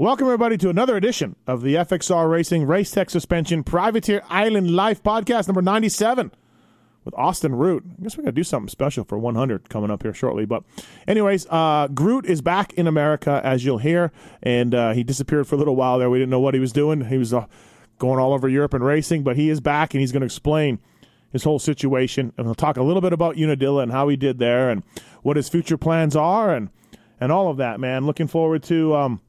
Welcome, everybody, to another edition of the FXR Racing Race Tech Suspension Privateer Island Life podcast number 97 with Austin Root. I guess we're going to do something special for 100 coming up here shortly. But, anyways, uh, Groot is back in America, as you'll hear, and uh, he disappeared for a little while there. We didn't know what he was doing. He was uh, going all over Europe and racing, but he is back, and he's going to explain his whole situation. And we'll talk a little bit about Unadilla and how he did there and what his future plans are and, and all of that, man. Looking forward to. Um,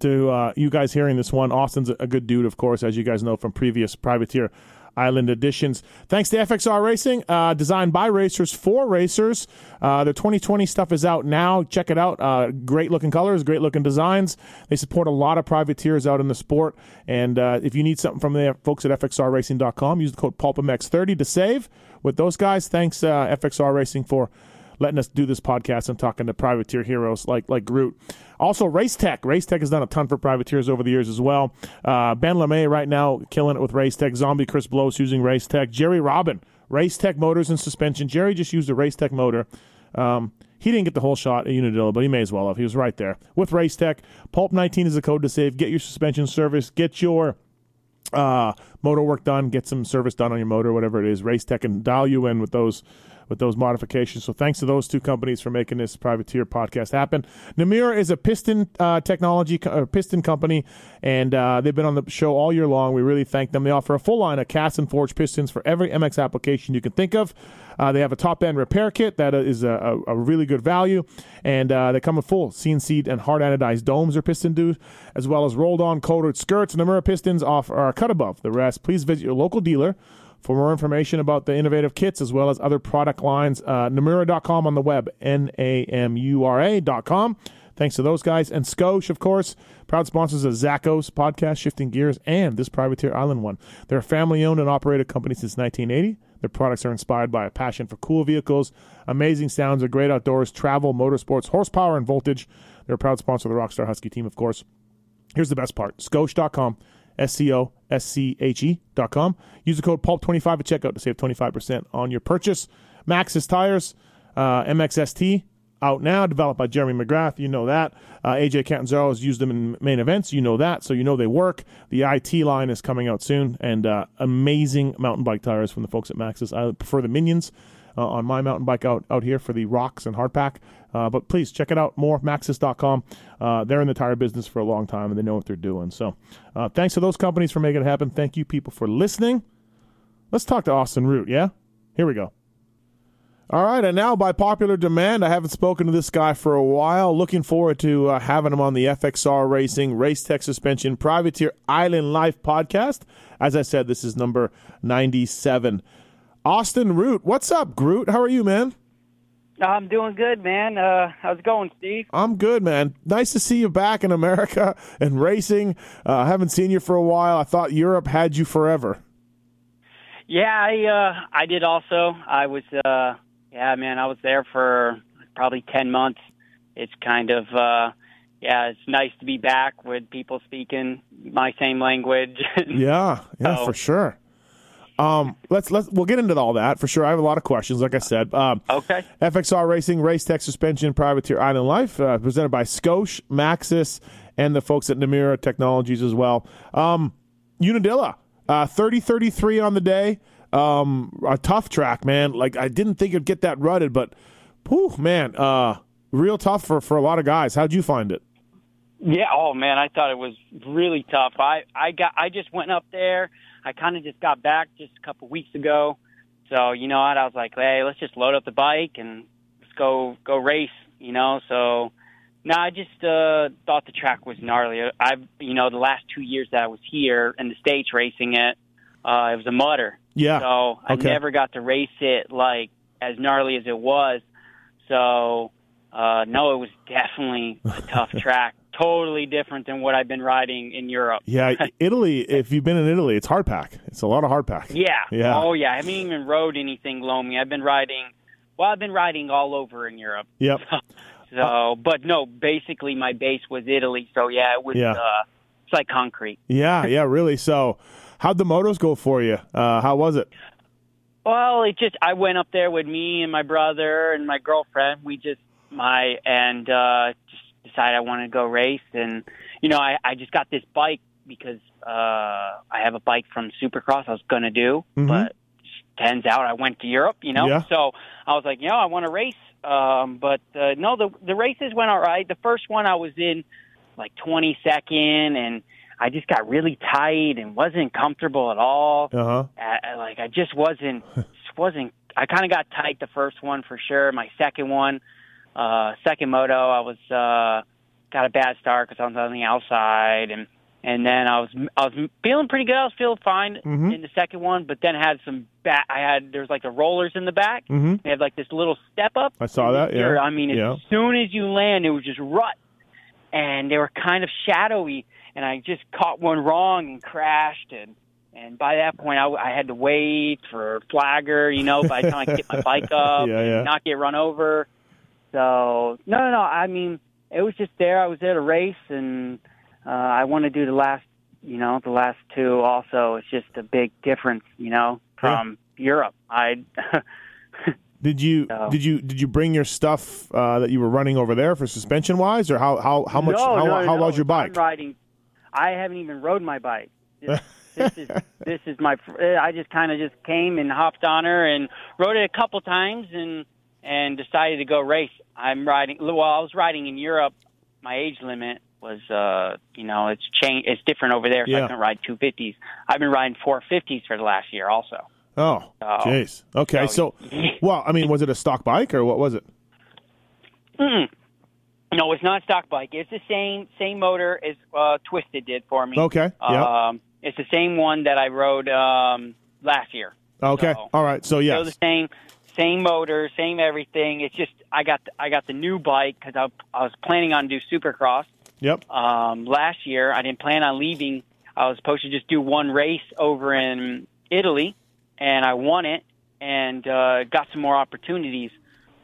to uh, you guys hearing this one. Austin's a good dude, of course, as you guys know from previous privateer Island editions. Thanks to FXR Racing, uh, designed by racers for racers. Uh, the 2020 stuff is out now. Check it out. Uh, great looking colors, great looking designs. They support a lot of privateers out in the sport. And uh, if you need something from the folks at FXRRacing.com, use the code PulpMX30 to save with those guys. Thanks, uh, FXR Racing, for letting us do this podcast and talking to privateer heroes like like Groot. Also, Race Tech. Race Tech has done a ton for privateers over the years as well. Uh, ben LaMay right now killing it with Race Tech. Zombie Chris Blose using Race Tech. Jerry Robin, Race Tech motors and suspension. Jerry just used a Race Tech motor. Um, he didn't get the whole shot at Unadilla, but he may as well have. He was right there with Race Tech. Pulp 19 is the code to save. Get your suspension service. Get your uh, motor work done. Get some service done on your motor, whatever it is. Race Tech and dial you in with those with those modifications. So thanks to those two companies for making this privateer podcast happen. Namura is a piston uh, technology co- piston company, and uh, they've been on the show all year long. We really thank them. They offer a full line of cast and forged pistons for every MX application you can think of. Uh, they have a top end repair kit that is a, a, a really good value, and uh, they come with full CNC and hard anodized domes or piston dues, as well as rolled on coated skirts. Namura pistons off are cut above the rest. Please visit your local dealer. For more information about the innovative kits as well as other product lines, uh, Namura.com on the web, N A M U R A.com. Thanks to those guys. And Scosche, of course, proud sponsors of Zackos podcast, Shifting Gears, and this Privateer Island one. They're a family owned and operated company since 1980. Their products are inspired by a passion for cool vehicles, amazing sounds, a great outdoors, travel, motorsports, horsepower, and voltage. They're a proud sponsor of the Rockstar Husky team, of course. Here's the best part Scosche.com S C O S C H E dot com. Use the code PULP25 at checkout to save 25% on your purchase. Maxxis Tires, uh, MXST, out now, developed by Jeremy McGrath. You know that. Uh, AJ Catanzaro has used them in main events. You know that. So you know they work. The IT line is coming out soon. And uh, amazing mountain bike tires from the folks at Maxxis. I prefer the Minions. Uh, on my mountain bike out, out here for the rocks and hardpack. Uh, but please check it out more, maxxis.com. Uh, they're in the tire business for a long time and they know what they're doing. So uh, thanks to those companies for making it happen. Thank you, people, for listening. Let's talk to Austin Root, yeah? Here we go. All right, and now by popular demand, I haven't spoken to this guy for a while. Looking forward to uh, having him on the FXR Racing Race Tech Suspension Privateer Island Life podcast. As I said, this is number 97. Austin Root. What's up, Groot? How are you, man? I'm doing good, man. Uh, how's it going, Steve? I'm good, man. Nice to see you back in America and racing. Uh, I haven't seen you for a while. I thought Europe had you forever. Yeah, I uh, I did also. I was uh, yeah, man. I was there for probably ten months. It's kind of uh, yeah, it's nice to be back with people speaking my same language. yeah, yeah, So- for sure. Um, let's let's we'll get into all that for sure. I have a lot of questions, like I said. Um, okay. FXR Racing Race Tech Suspension Privateer Island Life, uh, presented by Scosche, Maxxis, and the folks at Namura Technologies as well. Um, Unadilla, uh, 30-33 on the day. Um, a tough track, man. Like I didn't think it'd get that rutted, but whew, man, uh, real tough for, for a lot of guys. How'd you find it? Yeah. Oh man, I thought it was really tough. I I got I just went up there. I kind of just got back just a couple weeks ago. So you know what? I was like, hey, let's just load up the bike and let's go go race. You know. So no, I just uh, thought the track was gnarly. I've you know the last two years that I was here in the states racing it, uh, it was a mutter. Yeah. So I Okay. never got to race it like as gnarly as it was. So uh, no, it was definitely a tough track. Totally different than what I've been riding in Europe. Yeah, Italy. If you've been in Italy, it's hard pack. It's a lot of hard pack. Yeah. Yeah. Oh yeah. I haven't even rode anything loamy. I've been riding. Well, I've been riding all over in Europe. Yep. So, but no, basically my base was Italy. So yeah, it was. Yeah. Uh, it's like concrete. Yeah, yeah, really. So, how'd the motos go for you? Uh, how was it? Well, it just I went up there with me and my brother and my girlfriend. We just my and uh decided I wanted to go race and you know, I, I just got this bike because uh, I have a bike from Supercross I was going to do, Mhm. but turns out I went to Europe, you know. Yeah. So I was like, you know, I want to race. Um, but uh, no, the the races went all right. The first one I was in like 22nd, and I just got really tight and wasn't comfortable at all. Uh huh. I, like I just wasn't just wasn't. I kind of got tight the first one for sure. My second one, uh, second moto, I was uh, got a bad start because I was on the outside, and and then I was I was feeling pretty good. I was feeling fine Mhm. in the second one, but then had some back. I had there was like the rollers in the back. Mm-hmm. They had like this little step up. I saw that. Yeah. I mean, as Yeah. soon as you land, it was just rut, and they were kind of shadowy. And I just caught one wrong and crashed. And and by that point, I, I had to wait for flagger. You know, by the time I get my bike up Yeah, yeah. and not get run over. So no, no, no. I mean, it was just there. I was there to race, and uh, I want to do the last. You know, the last two. Also, it's just a big difference. You know, from Europe. I. Did you No. did you did you bring your stuff uh, that you were running over there for suspension wise, or how how how much No, how no, how no. was your I'm bike? riding. I haven't even rode my bike. This, this is this is my. I just kind of just came and hopped on her and rode it a couple times and and decided to go race. I'm riding. Well, I was riding in Europe. My age limit was, uh, you know, it's changed. It's different over there. So Yeah. I couldn't ride 250s. I've been riding 450s for the last year, also. Oh, jeez. Okay, so So- well, I mean, was it a stock bike or what was it? Mm. No, it's not a stock bike. It's the same same motor as uh, Twisted did for me. Okay, yeah, Um, it's the same one that I rode um, last year. okay, so- all right. So Still yes, the same, same motor, same everything. It's just I got the, I got the new bike because I, I was planning on do Supercross yep, um, last year. I didn't plan on leaving. I was supposed to just do one race over in Italy, and I won it and uh, got some more opportunities.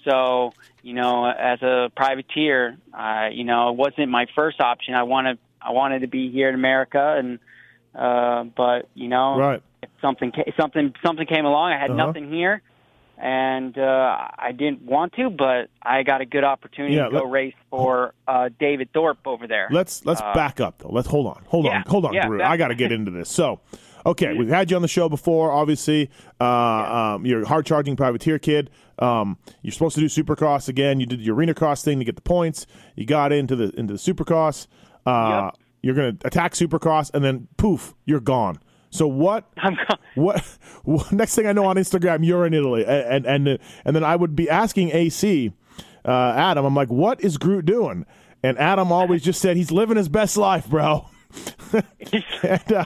So you know, as a privateer, uh, you know, it wasn't my first option. I wanted I wanted to be here in America, and uh, but you know, right. if something something something came along. I had Uh-huh. nothing here, and uh, I didn't want to, but I got a good opportunity Yeah, to go let- race for uh, David Thorpe over there. Let's let's Uh, back up though. Let's hold on, hold yeah, on, hold on, yeah, Drew. back- I got to get into this. So, okay, we've had you on the show before. Obviously, uh, um, you're a hard charging privateer kid. Um, you're supposed to do Supercross again. You did the arena cross thing to get the points. You got into the into the Supercross. Uh, Yep. You're going to attack Supercross, and then poof, you're gone. So what? I'm What, what? Next thing I know on Instagram, you're in Italy, and and and, then I would be asking AC, uh, Adam. I'm like, what is Groot doing? And Adam always just said he's living his best life, bro. and, uh,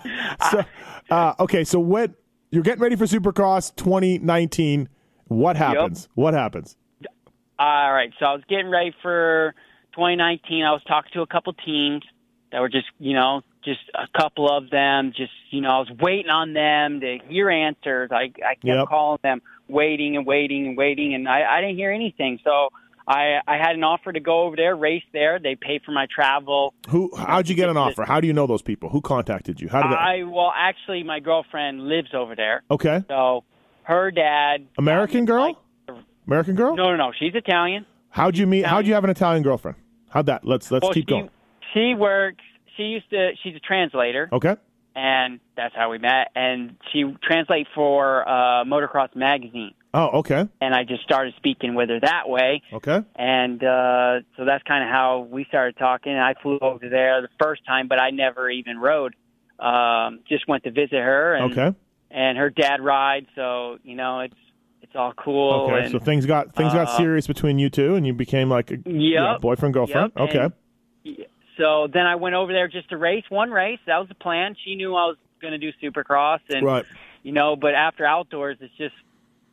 so, uh, okay, so what? You're getting ready for Supercross 2019. What happens? What happens? All right, so I was getting ready for 2019. I was talking to a couple teams that were just, you know, just a couple of them. Just, you know, I was waiting on them to hear answers. I, I kept Yep. calling them, waiting and waiting and waiting, and I, I didn't hear anything. So I, I had an offer to go over there, race there. They paid for my travel. Who? How'd you get an offer? How do you know those people? Who contacted you? How did that? I well, actually, my girlfriend lives over there, Okay, so her dad. American girl. American girl. No, no, no. She's Italian. How'd you meet? How'd you have an Italian girlfriend? How'd that? Let's let's Well, keep she, going. She works. She used to. She's a translator, Okay. and that's how we met. And she translates for uh, Motocross magazine. Oh, okay. And I just started speaking with her that way, Okay. and uh, so that's kind of how we started talking. And I flew over there the first time, but I never even rode. Um, just went to visit her, and Okay. and her dad rides, so you know it's it's all cool. Okay. and, So things got things got uh, serious between you two, and you became like a you know, boyfriend girlfriend. Yep, Okay. and- So then I went over there just to race one race. That was the plan. She knew I was going to do Supercross, and Right. you know, but after outdoors, it's just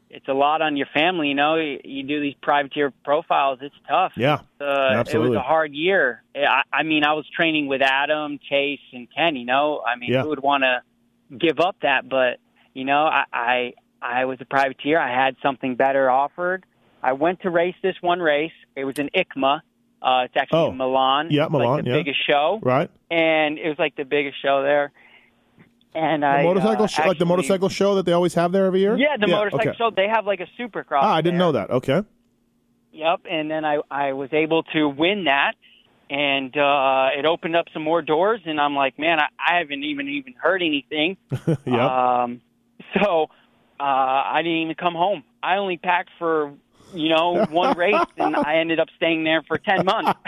it's a lot on your family. You know, you, you do these privateer profiles. It's tough. Yeah. Uh, it was a hard year. I, I mean, I was training with Adam, Chase, and Ken. You know, I mean, Yeah. who would want to give up that? But you know, I, I I was a privateer. I had something better offered. I went to race this one race. It was in EICMA. Uh, it's actually Oh. in Milan. Yeah, It's like Milan, the yeah. biggest show, Right. and it was like the biggest show there. And The I motorcycle uh, show, like the motorcycle show that they always have there every year. Yeah, the motorcycle okay. show. They have like a supercross. Ah, I didn't there. know that. Okay. Yep, and then I I was able to win that, and uh, it opened up some more doors. And I'm like, man, I, I haven't even even heard anything. yeah. Um, so uh, I didn't even come home. I only packed for you know one race, and I ended up staying there for ten months.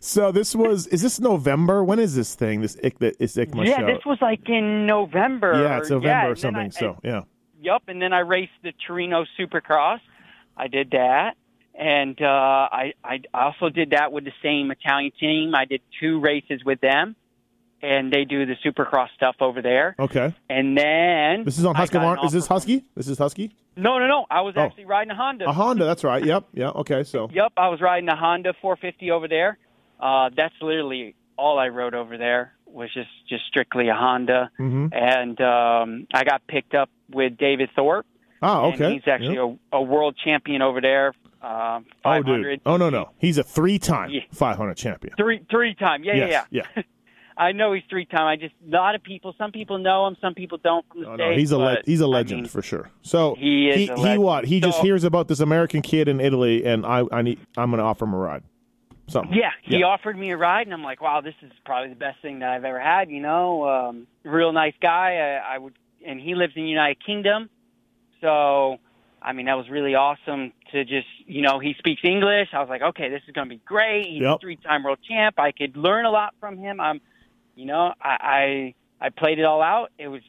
so this was is this November? When is this thing? This Ik, this EICMA yeah, show? this was like in November. yeah, it's November Yeah, or then I- something. so yeah. Yep, and then I raced the Torino Supercross. I did that, and uh, I I also did that with the same Italian team. I did two races with them, and they do the Supercross stuff over there. Okay. And then This is on Husky. Is this Husky? This is Husky. No, no, no. I was Oh. actually riding a Honda. A Honda. That's right. Yep. Yeah. Okay. So Yep, I was riding a Honda 450 over there. Uh, that's literally all I rode over there was just just strictly a Honda. Mhm. And um, I got picked up with David Thorpe. oh and okay. he's actually Yep. a, a world champion over there. Um, oh dude. Oh no no. He's a three-time Yeah. 500 champion. Three three time. Yeah, yes. yeah, Yeah. I know he's three time. I just a lot of people. Some people know him. Some people don't from the Oh, states. no, he's a le- he's a I legend mean, for sure. So He is he, he what? He just hears about this American kid in Italy, and I I need I'm going to offer him a ride. Something. Yeah, he Yeah. offered me a ride, and I'm like, wow, this is probably the best thing that I've ever had. You know, um, real nice guy. I, I would, and he lives in the United Kingdom, so I mean, that was really awesome to just, you know, he speaks English. I was like, okay, this is going to be great. He's Yep. a three-time world champ. I could learn a lot from him. I'm, you know, I, I I played it all out. It was,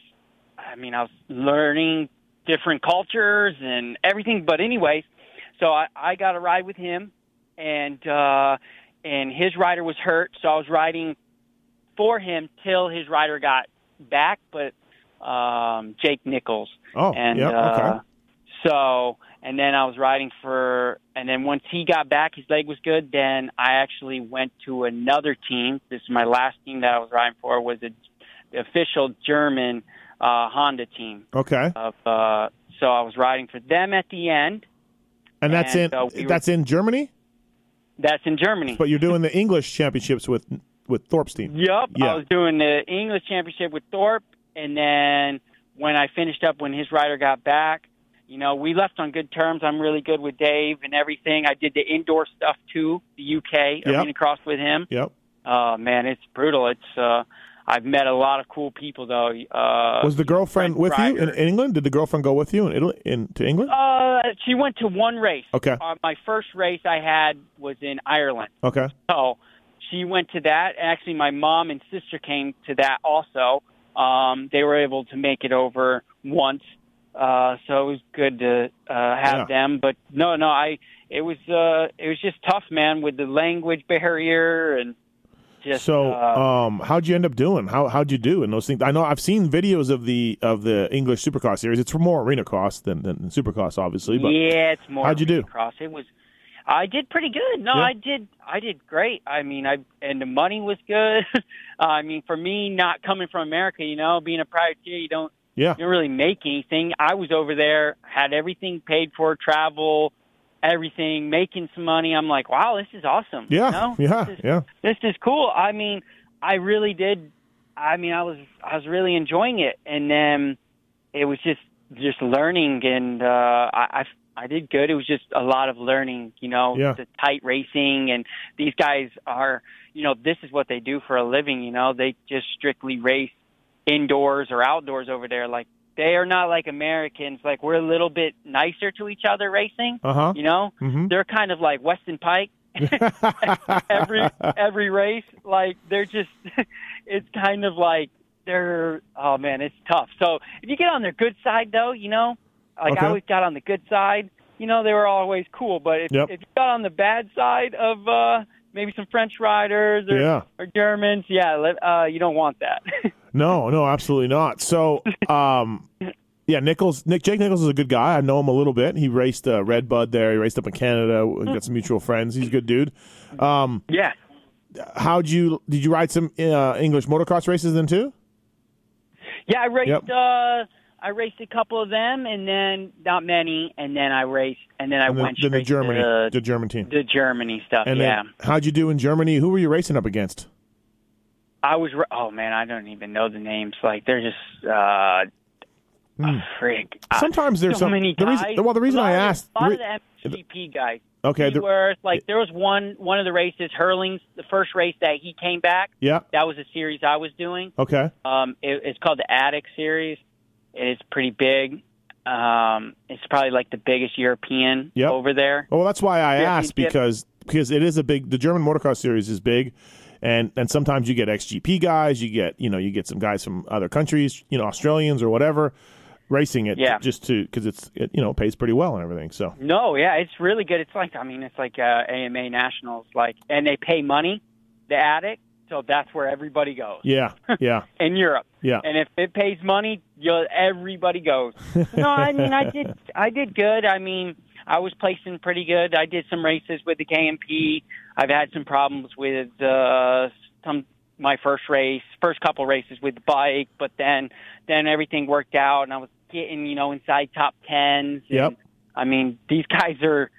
I mean, I was learning different cultures and everything. But anyways, so I, I got a ride with him, and uh, and his rider was hurt, so I was riding for him till his rider got back. But um, Jake Nichols, Oh, and yeah. uh, okay. so and then I was riding for, and then once he got back, his leg was good. Then I actually went to another team. This is my last team that I was riding for was a, the official German uh, Honda team. Okay. Of uh, so I was riding for them at the end. And that's and, in uh, we were- that's in Germany, That's in Germany. but you're doing the English championships with with Thorpe's team. Yep, Yeah. I was doing the English Championship with Thorpe, and then when I finished up, when his rider got back, you know, we left on good terms. I'm really good with Dave and everything. I did the indoor stuff too, the UK Yep. arena cross with him. Yep. Uh, man, it's brutal. It's uh, I've met a lot of cool people though. Uh, Was the girlfriend with you in England? Did the girlfriend go with you in Italy in to England? uh, she went to one race. Okay. Uh, my first race I had was in Ireland. Okay. So she went to that. Actually, my mom and sister came to that also. Um, they were able to make it over once, uh, so it was good to uh, have Yeah. them. But no, no, I it was uh, it was just tough, man, with the language barrier and just So, uh, um, how'd you end up doing? How how'd you do in those things? I know I've seen videos of the of the English Supercross series. It's for more arena cross than than Supercross, obviously. But yeah, it's more. how'd you do? Cross. It was. I did pretty good. No, Yeah. I did. I did great. I mean, I and the money was good. I mean, for me, not coming from America, you know, being a privateer, you don't yeah, didn't really make anything. I was over there, had everything paid for, travel, everything, making some money. I'm like, wow, this is awesome. yeah, you know? yeah, This is, yeah. this is cool. I mean, I really did. I mean, I was I was really enjoying it, and then it was just just learning, and uh, I. I I did good. It was just a lot of learning, you know, Yeah. the tight racing and these guys are, you know, this is what they do for a living, you know. They just strictly race indoors or outdoors over there. Like they are not like Americans. Like we're a little bit nicer to each other racing, Uh huh. you know. hmm They're kind of like Weston Peick. every every race, like they're just, it's kind of like they're. Oh man, it's tough. So if you get on their good side, though, you know, like Okay. I always got on the good side. You know, they were always cool. But if, Yep. if you got on the bad side of uh maybe some French riders or, Yeah. or Germans, yeah, uh, you don't want that. No, no, absolutely not. So, um, yeah, Nichols, Nick, Jake Nichols is a good guy. I know him a little bit. He raced uh, Red Bud there. He raced up in Canada. We got some mutual friends. He's a good dude. Um, yeah. how'd you? Did you ride some uh, English motocross races then too? Yeah, I raced. Yep. I raced a couple of them, and then not many, and then I raced, and then I And then, went then the Germany, to the German team. the, the Germany stuff. And yeah, how'd you do in Germany? Who were you racing up against? I was. Oh man, I don't even know the names. Like they're just. uh. Uh, Sometimes there's so some many the guys. reason well the reason I asked a lot the of the MXGP guys. okay the, Seaworth, like there was one one of the races, Herlings the first race that he came back. yeah That was a series I was doing. okay Um, it, it's called the ADAC Series. It's pretty big. Um, it's probably like the biggest European Yep. over there. well that's why I asked because because it is a big the German motocross series is big and and sometimes you get XGP guys you get you know you get some guys from other countries you know Australians or whatever racing it Yeah. just to because it's it, you know pays pretty well and everything so No, yeah, it's really good. It's like I mean, it's like uh, AMA Nationals, like, and they pay money, the ADAC, so that's where everybody goes yeah yeah in Europe. yeah And if it pays money, you'll, everybody goes. no, I mean, I did, I did good. I mean, I was placing pretty good. I did some races with the KMP. I've had some problems with uh, some my first race, first couple races with the bike, but then then everything worked out, and I was getting you know inside top tens. and, Yep. I mean, these guys are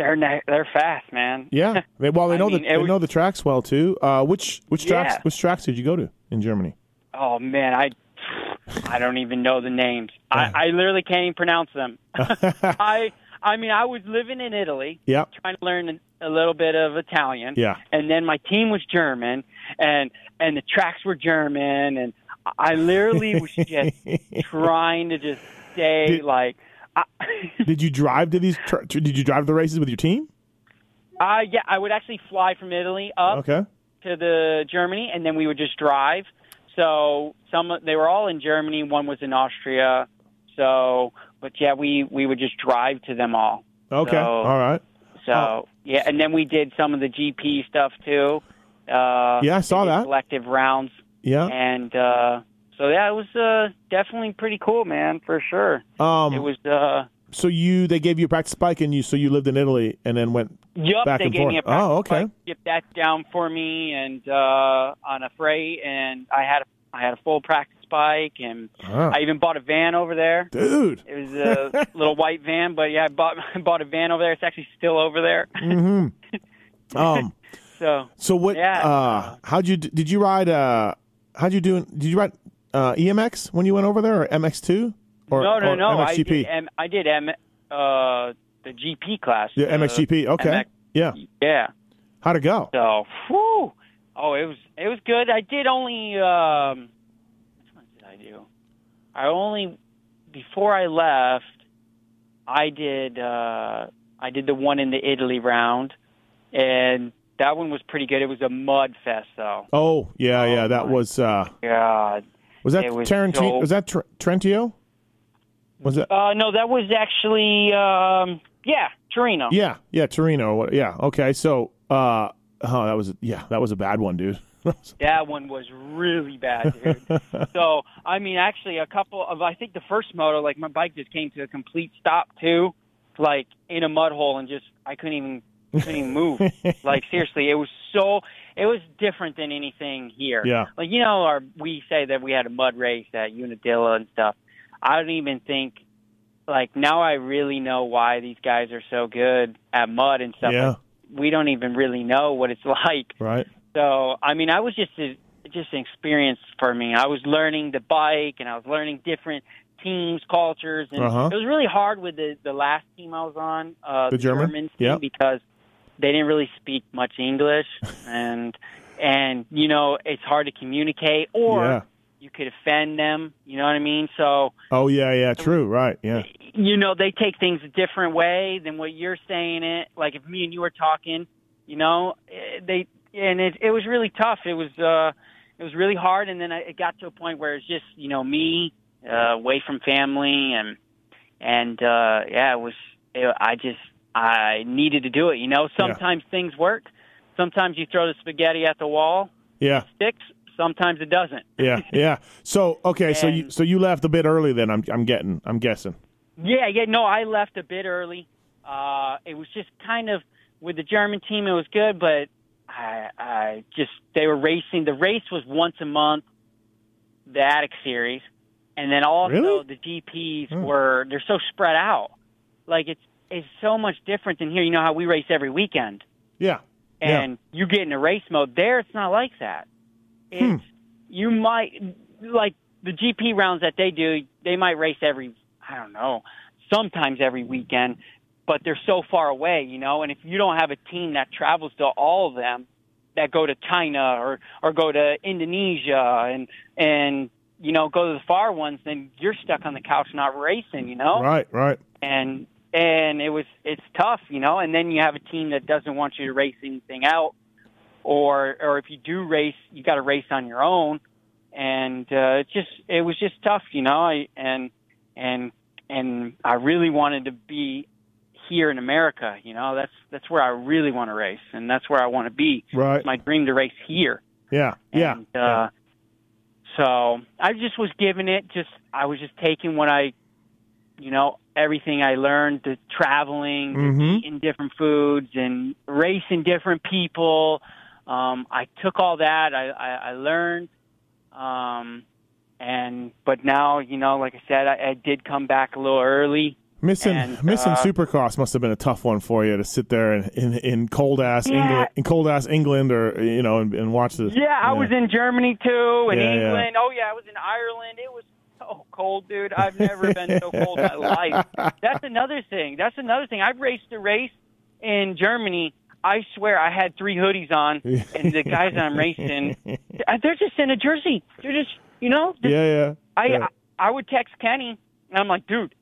they're ne- they're fast, man. yeah well they know mean, the they was- know the tracks well too uh which which tracks Yeah. which tracks did you go to in Germany Oh man, I I don't even know the names. I, I literally can't even pronounce them. I I mean, I was living in Italy, yeah trying to learn a, a little bit of Italian. Yeah. And then my team was German, and and the tracks were German, and I literally was just trying to just stay Did- like. I, did you drive to these tr- did you drive the races with your team uh, yeah, I would actually fly from Italy up okay to the Germany, and then we would just drive. So some they were all in Germany. One was in Austria. So, but yeah, we we would just drive to them all. okay So- all right So Oh. yeah, and then we did some of the GP stuff too. Uh, Yeah, I saw that. collective rounds, yeah and uh, so yeah, it was uh, definitely pretty cool, man, for sure. um It was. Uh, So you they gave you a practice bike and you so you lived in Italy and then went Yup, Back they and gave me a forth. Oh, okay. bike, shipped that down for me, and uh, on a freight, and I had a, I had a full practice bike, and Ah. I even bought a van over there. dude. It was a little white van, but yeah, I bought bought a van over there. It's actually still over there. Hmm. Um So so what Yeah. uh how'd you did you ride uh how'd you do did you ride uh EMX when you went over there or MX2 or no, no, or no. I MXGP? did, M, I did M, uh, the GP class. yeah, uh, MXGP. Okay. MX yeah. Yeah. How'd it go? So, whew. Oh, it was it was good. I did only um which one did I do? I only before I left I did uh I did the one in the Italy round and that one was pretty good. It was a mud fest though. Oh, yeah, yeah, that was uh God. Was that was Tarantino so- was that Tr- Trentino? Was that? Uh no, that was actually um yeah, Torino. Yeah, yeah, Torino. Yeah, okay. So, uh, oh, that was yeah, that was a bad one, dude. That one was really bad, dude. so, I mean, actually, a couple of, I think the first moto, like my bike just came to a complete stop too, like in a mud hole and just, I couldn't even, couldn't even move. like seriously, it was so, it was different than anything here. Yeah. Like, you know, our, we say that we had a mud race at Unadilla and stuff. I don't even think, like, now I really know why these guys are so good at mud and stuff. Yeah. Like, we don't even really know what it's like. right. So, I mean, I was just a, just an experience for me. I was learning the bike, and I was learning different teams, cultures, and Uh-huh. it was really hard with the the last team I was on, uh, The German? team, Yeah. because they didn't really speak much English, and and you know it's hard to communicate, or Yeah. you could offend them. You know what I mean? So Oh yeah, yeah, true, right. Yeah. you know they take things a different way than what you're saying it like if me and you were talking you know eh, they and it it was really tough it was uh it was really hard and then I, it got to a point where it's just you know me uh away from family and and uh yeah it was it, i just i needed to do it you know sometimes things work sometimes you throw the spaghetti at the wall Yeah. sticks sometimes it doesn't Yeah. Yeah. So, okay, so you so you left a bit early then. I'm I'm getting. I'm guessing. Yeah, yeah, no, I left a bit early. Uh, it was just kind of with the German team, it was good, but I, I just they were racing. The race was once a month, the ADAC Series, and then also Really? the GPs Hmm. were they're so spread out. Like it's it's so much different than here. You know how we race every weekend, Yeah. Yeah. and you get in a race mode. There, it's not like that. It's Hmm. you might like the GP rounds that they do, they might race every I don't know, sometimes every weekend, but they're so far away, you know. And if you don't have a team that travels to all of them, that go to China or or go to Indonesia and and you know go to the far ones, then you're stuck on the couch not racing, you know. Right, right. And and it was it's tough, you know. And then you have a team that doesn't want you to race anything out, or or if you do race, you got to race on your own. And uh, it's just it was just tough, you know. I and and and I really wanted to be here in America. You know, that's that's where I really want to race, and that's where I want to be. Right. It's my dream to race here. Yeah, yeah. And, uh, So I just was giving it. Just I was just taking what I, you know, everything I learned, the traveling, Mhm. eating different foods, and racing different people. Um, I took all that. I I, I learned. Um, and but now, you know, like I said, I, I did come back a little early. Missing And, missing uh, Supercross must have been a tough one for you to sit there in in, in cold ass Yeah. England, in cold ass England, or you know, and, and watch this. Yeah, I was in Germany too, in Yeah, yeah. England. Oh yeah, I was in Ireland. It was so cold, dude. I've never been so cold in my life. That's another thing. That's another thing. I've raced a race in Germany. I swear I had three hoodies on, and the guys I'm racing, uh, they're just in a jersey. They're just, you know, just- yeah, yeah. I, yeah. I I would text Kenny, and I'm like, dude,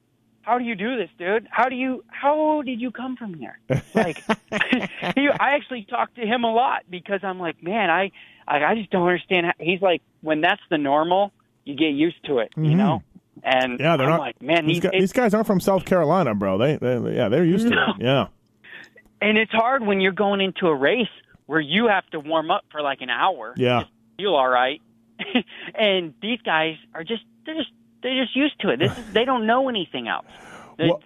how do you do this, dude? How do you how did you come from here? Like, he, I actually talked to him a lot because I'm like, man, I I, I just don't understand. How, he's like, when that's the normal, you get used to it, you Mhm. know. And Yeah, they're I'm not- like, man, these, guys, these guys aren't from South Carolina, bro. They, they yeah, they're used to it. Yeah, and it's hard when you're going into a race where you have to warm up for like an hour. yeah. feel all right. and these guys are just they're just they're just used to it. This is, they don't know anything else. They, Well-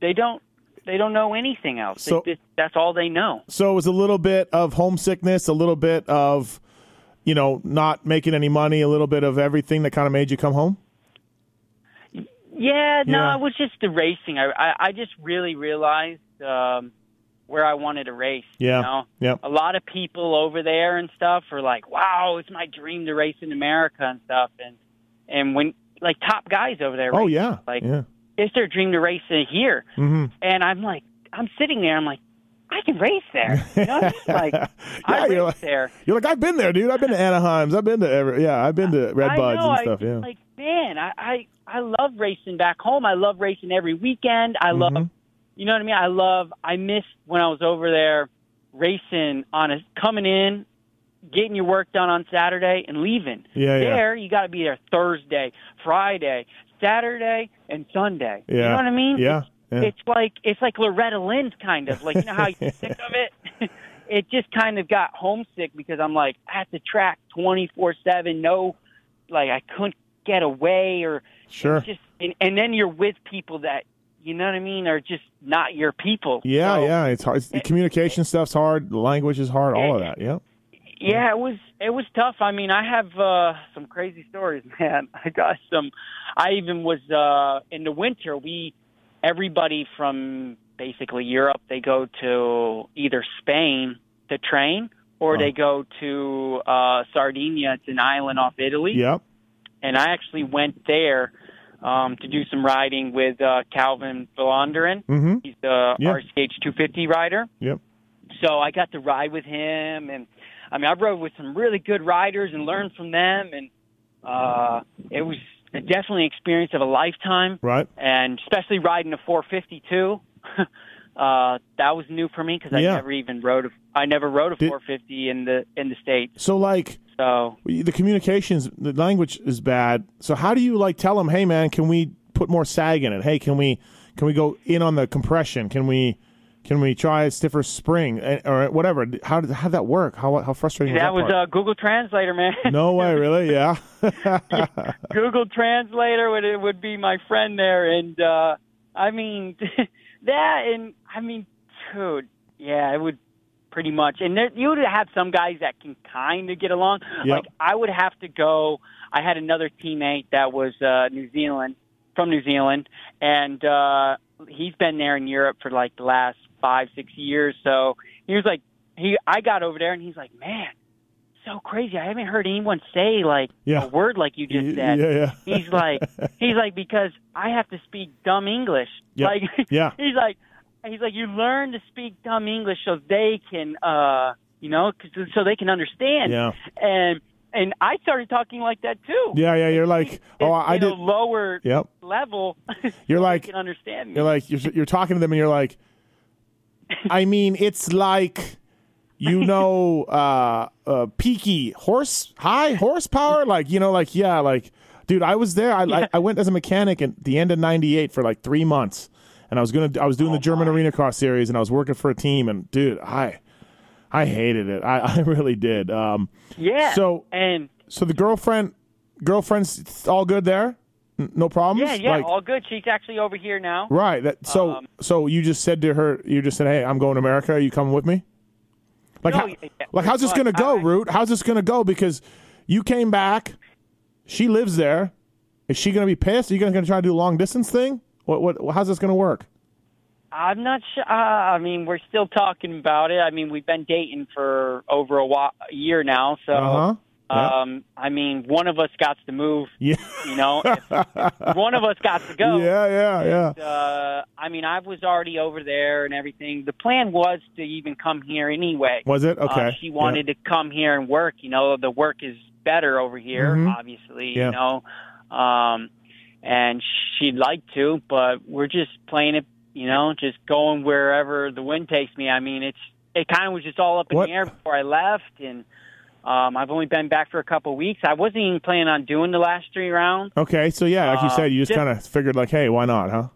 they don't they don't know anything else. So- they, that's all they know. So it was a little bit of homesickness, a little bit of, you know, not making any money, a little bit of everything that kind of made you come home. Yeah, no, Yeah. it was just the racing. I I, I just really realized um, where I wanted to race. Yeah. You know? Yep. A lot of people over there and stuff are like, "Wow, it's my dream to race in America and stuff." And and when like top guys over there, Oh yeah, like yeah. it's their dream to race in here. hmm And I'm like, I'm sitting there. I'm like, I can race there. You know, like yeah, I you're race like, there. you're like I've been there, dude. I've been to Anaheim's. I've been to every. Yeah, I've been to Red I Buds and I- stuff. Yeah. Like, man, I, I I love racing back home. I love racing every weekend. I love, Mhm. you know what I mean. I love. I miss when I was over there racing on a coming in, getting your work done on Saturday and leaving. Yeah, yeah. There, you got to be there Thursday, Friday, Saturday, and Sunday. Yeah. You know what I mean? Yeah. Yeah. it's like it's like Loretta Lynn's kind of like you know how you get sick of it. it just kind of got homesick because I'm like at the track 24 seven. No, like I couldn't get away or Sure. just and, and then you're with people that you know what I mean are just not your people. Yeah, So, yeah. It's hard. It's, the communication stuff's hard. The language is hard. All of that. Yeah. Yeah, it was it was tough. I mean, I have uh some crazy stories, man. I got some I even was uh in the winter we everybody from basically Europe, they go to either Spain to train or Oh. they go to uh Sardinia, it's an island off Italy. Yep. And I actually went there um to do some riding with uh Calvin Vlaanderen. Mm-hmm. He's the Yeah. RCH 250 rider. Yep. So I got to ride with him, and I mean, I rode with some really good riders and learned from them, and uh, it was definitely an experience of a lifetime, Right. and especially riding a 452. uh, that was new for me because I Yeah. never even rode. A, I never rode a Did- 450 in the in the state. So like So the communications, the language is bad. So how do you like tell them, hey man, can we put more sag in it? Hey, can we can we go in on the compression? Can we can we try a stiffer spring Eh, or whatever? How did how did that work? How how frustrating that was was that? uh, Google Translator, man. no way, really? Yeah. Google Translator would it would be my friend there, and uh, I mean that, and I mean, dude, yeah, it would pretty much. And there, you would have some guys that can kind of get along. Yep. Like I would have to go. I had another teammate that was uh, New Zealand from New Zealand, and uh, he's been there in Europe for like the last five six years. So he was like, he I got over there, and he's like, man so crazy. I haven't heard anyone say like Yeah. a word like you just said. yeah, yeah. He's like, he's like because I have to speak dumb English. Yep. Like, Yeah. he's like, he's like, you learn to speak dumb English so they can, uh, you know, 'cause- so they can understand. Yeah. And and I started talking like that too. Yeah, yeah. You're like, oh, I did. a lower Yep. level. You're like- they can understand me. You're like, you're, you're talking to them, and you're like, I mean, it's like, you know, uh, uh, peaky horse, high horsepower. Like, you know, like, yeah, like, dude, I was there. I, I, I went as a mechanic at the end of '98 for like three months, and I was gonna, I was doing the German Arena Cross series, and I was working for a team, and dude, I, I hated it. I, I really did. Um, yeah. so- and so the girlfriend, girlfriend's all good there, no problems. yeah, yeah, Like- all good. She's actually over here now. Right. That so Um, so you just said to her, you just said, "Hey, I'm going to America. Are you coming with me?" Like, No, how, yeah, like how's this going to go, I- Root? How's this going to go? Because you came back, she lives there. Is she going to be pissed? Are you going to try to do a long distance thing? What what? How's this going to work? I'm not sure. Uh, I mean, we're still talking about it. I mean, we've been dating for over a, while, a year now. So, Uh huh. Yeah. um, I mean, one of us got to move. Yeah. You know, if, if one of us got to go. yeah. Yeah. Yeah. Uh, I mean, I was already over there and everything. The plan was to even come here anyway. Was it Uh, okay? she wanted to come here and work. You know, the work is better over here, Mhm. obviously. Yeah. You know, um, and she'd like to, but we're just playing it. You know, just going wherever the wind takes me. I mean, it's it kind of was just all up in What- the air before I left, and um, I've only been back for a couple of weeks. I wasn't even planning on doing the last three rounds. Okay. So yeah, like you Uh, said, you just just- kind of figured like, hey, why not, huh?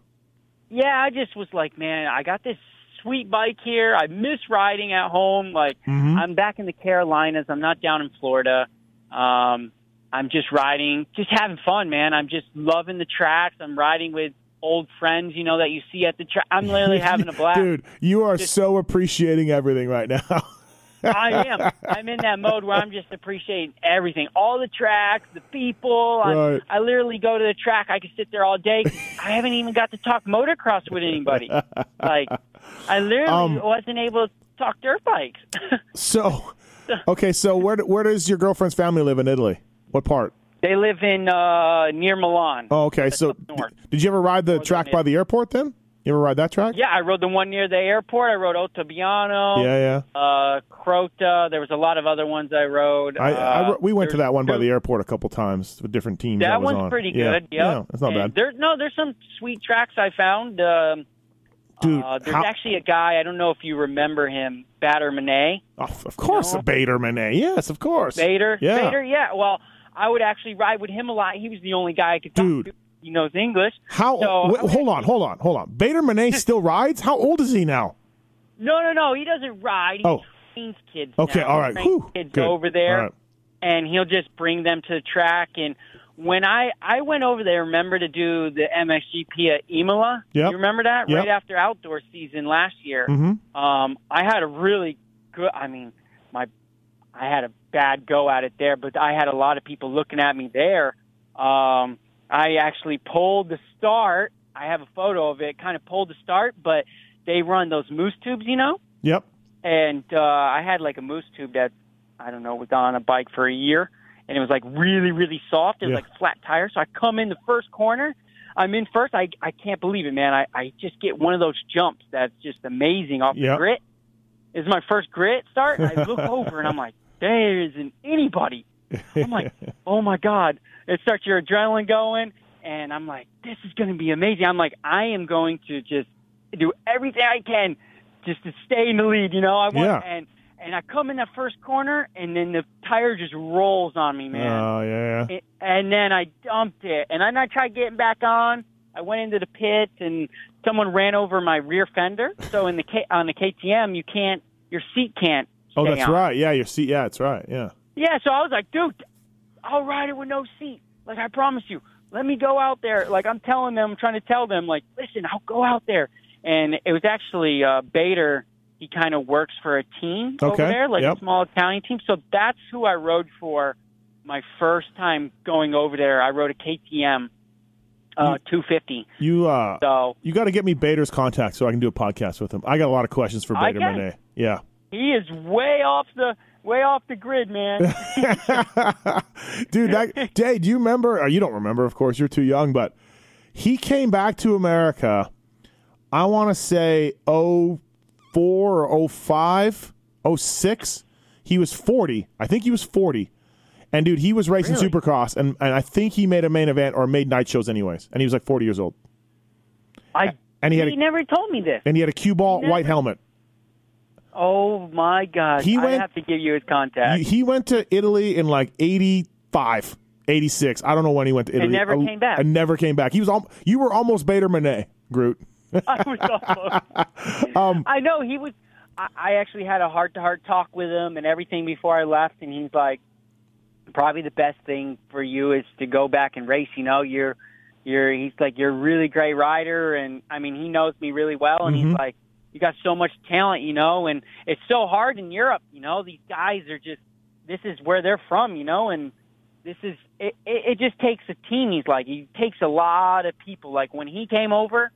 Yeah, I just was like, man, I got this sweet bike here. I miss riding at home. Like, Mhm. I'm back in the Carolinas. I'm not down in Florida. Um, I'm just riding, just having fun, man. I'm just loving the tracks. I'm riding with old friends, you know, that you see at the track. I'm literally having a blast. Dude, you are Just- so appreciating everything right now. I am. I'm in that mode where I'm just appreciating everything, all the tracks, the people. Right. I literally go to the track. I could sit there all day. I haven't even got to talk motocross with anybody. Like, I literally Um, wasn't able to talk dirt bikes. So, okay, so where where does your girlfriend's family live in Italy? What part? they live in uh, near Milan. Oh, okay. So, did you ever ride the Northern track by the airport? Then you ever ride that track? Yeah, I rode the one near the airport. I rode Ottobiano, yeah, yeah. uh, Crota. There was a lot of other ones I rode. I, I Uh, we went to that one by the airport a couple times with different teams. I That was one's on. pretty Yeah. good. Yep. Yeah, it's not And bad, There, no, there's some sweet tracks I found. Um, dude. uh, there's how- actually a guy I don't know if you remember him, Bader Manneh. oh, of course, know? Bader Manneh. Yes, of course. Bader. Yeah. Bader. Yeah. Well, I would actually ride with him a lot. He was the only guy I could talk Dude. He knows English. How? So, wait, I would hold on, hold on, hold on. Bader Manneh still rides? How old is he now? No, no, no. He doesn't ride. He Oh. trains kids. Okay, now. all trains Whew, kids good. over there. Right. and he'll just bring them to the track. And when I I went over there, remember to do the MXGP at Imola. Yep. You remember that Yep. right after outdoor season last year. Mm-hmm. Um, I had a really good. I mean, my I had a bad go at it there, but I had a lot of people looking at me there. Um, I actually pulled the start. I have a photo of it. Kind of pulled the start, but they run those mousse tubes, you know Yep. and uh, I had like a mousse tube that I don't know was on a bike for a year, and it was like really really soft. It was Yeah. like flat tire. So I come in the first corner. I'm in first. I I can't believe it, man. I I just get one of those jumps that's just amazing off Yep. the grit. It's my first grit start. I look over and I'm like, there isn't anybody. I'm like, oh my god! It starts your adrenaline going, and I'm like, this is going to be amazing. I'm like, I am going to just do everything I can just to stay in the lead. You know, I want Yeah. and and I come in that first corner, and then the tire just rolls on me, man. Oh yeah, yeah. It- and then I dumped it, and then I tried getting back on. I went into the pit, and someone ran over my rear fender. So in the K, on the KTM, you can't, your seat can't. Oh, that's on. right. Yeah, your seat. Yeah, that's right. Yeah. Yeah, so I was like, dude, I'll ride it with no seat. Like I promise you. Let me go out there. Like I'm telling them, I'm trying to tell them, like, listen, I'll go out there. And it was actually uh Bader. He kind of works for a team over Okay, there, like yep. a small Italian team. So that's who I rode for my first time going over there. I rode a KTM uh, 250. You uh, So you got to get me Bader's contact so I can do a podcast with him. I got a lot of questions for Bader can. Manneh. Yeah. he is way off the. Way off the grid, man. Dude, that Jay, do you remember? Or you don't remember, of course. You're too young, but he came back to America. I want to say 04 or 05, 06. He was 40. I think he was 40. And dude, he was racing Really? Supercross, and, and I think he made a main event or made night shows anyways. And he was like 40 years old, I and he he, had a, never told me this. and he had a cue ball never- white helmet. Oh my God! He I went- have to give you his contact. He, went to Italy in like 85, 86. I don't know when he went to Italy. And never I- came back. And never came back. He was al- you were almost Bader Manneh, Groot. I was almost. Um, I know he was. I, I actually had a heart to heart talk with him and everything before I left, and he's like, probably the best thing for you is to go back and race. You know, you're, you're. He's like, you're a really great rider, and I mean, he knows me really well, and Mhm. he's like, you got so much talent, you know, and it's so hard in Europe. You know, these guys are just. This is where they're from, you know, and this is it, it, it just takes a team he's like he takes a lot of people like when he came over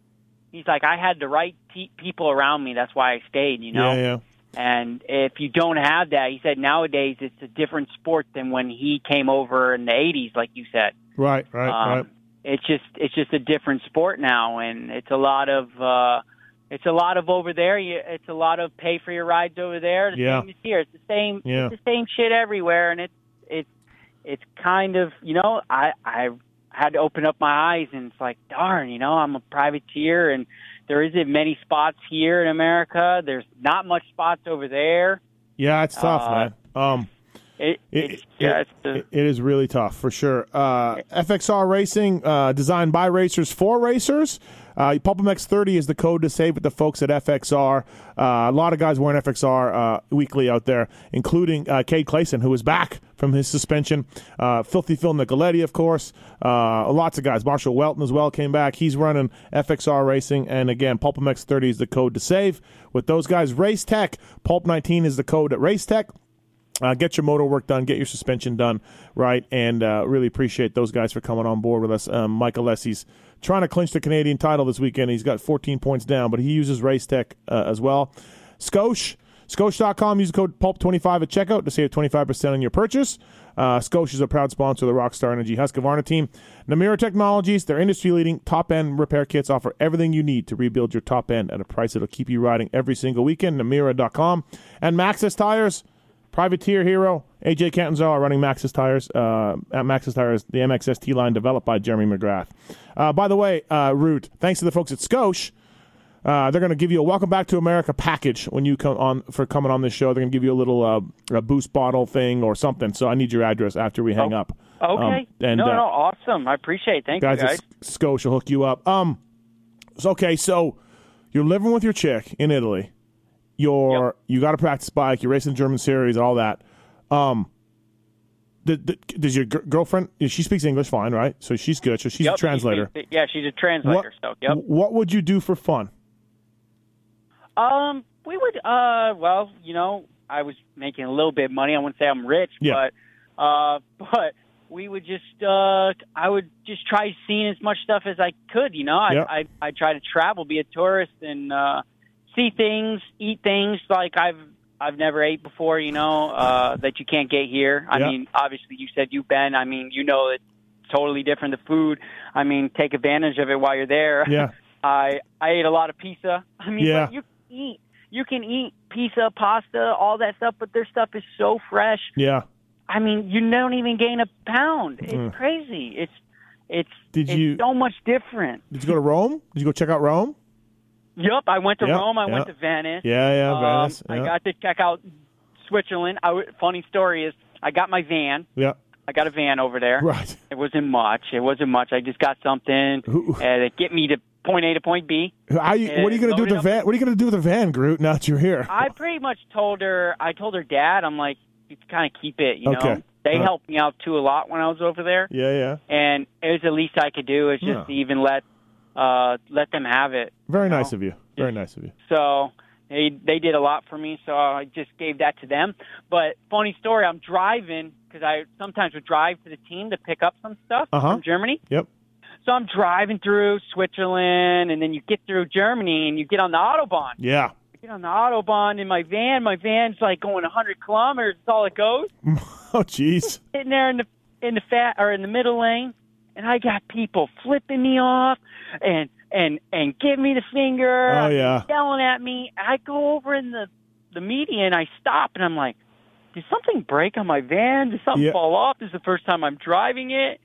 he's like i had the right pe- people around me that's why i stayed you know Yeah, yeah. and if you don't have that he said nowadays it's a different sport than when he came over in the 80s like you said Right, right, um, right. it's just it's just a different sport now and it's a lot of uh it's a lot of over there you, it's a lot of pay for your rides over there the Yeah. same as here it's the same Yeah. it's the same shit everywhere and it's it's it's kind of you know i i had to open up my eyes and it's like darn you know i'm a privateer and there isn't many spots here in america there's not much spots over there Yeah, it's tough, uh, man. Um, it, It- it's it- uh, it- it is really tough for sure. Uh, FXR Racing, uh, designed by racers for racers. Uh, PulpMX 30 is the code to save with the folks at FXR. Uh, a lot of guys wearing FXR uh, weekly out there, including uh, Cade Clayson, who is back from his suspension. Uh, Filthy Phil Nicoletti, of course. Uh, lots of guys. Marshal Weltin as well came back. He's running FXR Racing. And again, PulpMX 30 is the code to save. With those guys, Race Tech, Pulp 19 is the code at Race Tech. Uh, get your motor work done, get your suspension done, right? And uh, really appreciate those guys for coming on board with us. Um, Mike Alessi's trying to clinch the Canadian title this weekend. He's got 14 points down, but he uses Race Tech uh, as well. Scosche, Scosche.com, use code PULP25 at checkout to save 25% on your purchase. Uh, is a proud sponsor of the Rockstar Energy Husqvarna team. Namura Technologies, their industry leading top end repair kits offer everything you need to rebuild your top end at a price that'll keep you riding every single weekend. Namura.com. And Maxxis Tires, Privateer Hero, AJ Catanzaro running Maxxis Tires. Uh, at Maxxis Tires, the MXST line developed by Jeremy McGrath. Uh, by the way, uh, Root, thanks to the folks at Scosche, uh, they're going to give you a welcome back to America package when you come on for coming on this show. They're going to give you a little uh, a boost bottle thing or something. So I need your address after we hang Oh, up. okay Um, and no uh, no awesome i appreciate it. thank guys, you guys Scosche will hook you up. Um, so, okay, so you're living with your chick in Italy. You're you got to practice bike. You're racing German series, all that. Um, the, the, does your gr- girlfriend? She speaks English fine, right? So she's good. So she's Yep, a translator. she- yeah she's a translator What, so yep what would you do for fun? Um, we would. Uh, well, you know, I was making a little bit of money. I wouldn't say I'm rich, Yeah. but uh, but we would just. Uh, I would just try seeing as much stuff as I could. You know, I Yeah. I I try to travel, be a tourist, and uh, see things, eat things like I've. I've never ate before, you know, uh, that you can't get here. I Yeah. mean, obviously, you said you've been. I mean, you know, it's totally different. The food. I mean, take advantage of it while you're there. Yeah, I I ate a lot of pizza. I mean, Yeah. you can eat you can eat pizza, pasta, all that stuff, but their stuff is so fresh. yeah. I mean, you don't even gain a pound. It's Mm. crazy. It's it's Did it's you- so much different. Did you go to Rome? Did you go check out Rome? Yep, I went to Yep, Rome. I yep. went to Venice. Yeah, yeah, Um, Venice. I got to check out Switzerland. I funny story is I got my van. yeah, I got a van over there. right. It wasn't much. It wasn't much. I just got something uh, to get me to point A to point B. How you, what are you going to do with the up- van? What are you going to do with the van, Groot? Now that you're here, I pretty much told her. I told her dad. I'm like, you kind of keep it. You Okay. know, they Uh. helped me out too a lot when I was over there, yeah, yeah. and it was the least I could do is just Yeah. even let uh let them have it. Very you know? nice of you. Very nice of you. So they they did a lot for me, so I just gave that to them. But funny story, I'm driving because I sometimes would drive to the team to pick up some stuff Uh-huh. from Germany. Yep. So I'm driving through Switzerland, and then you get through Germany, and you get on the autobahn. Yeah. get on the autobahn in my van. My van's like going 100 kilometers. That's all it goes. Oh, jeez. Sitting there in the in the fat or in the middle lane, and I got people flipping me off and and and giving me the finger. Oh, yeah. yelling at me. I go over in the the median. I stop and I'm like, did something break on my van? Did something Yeah. fall off? This is the first time I'm driving it,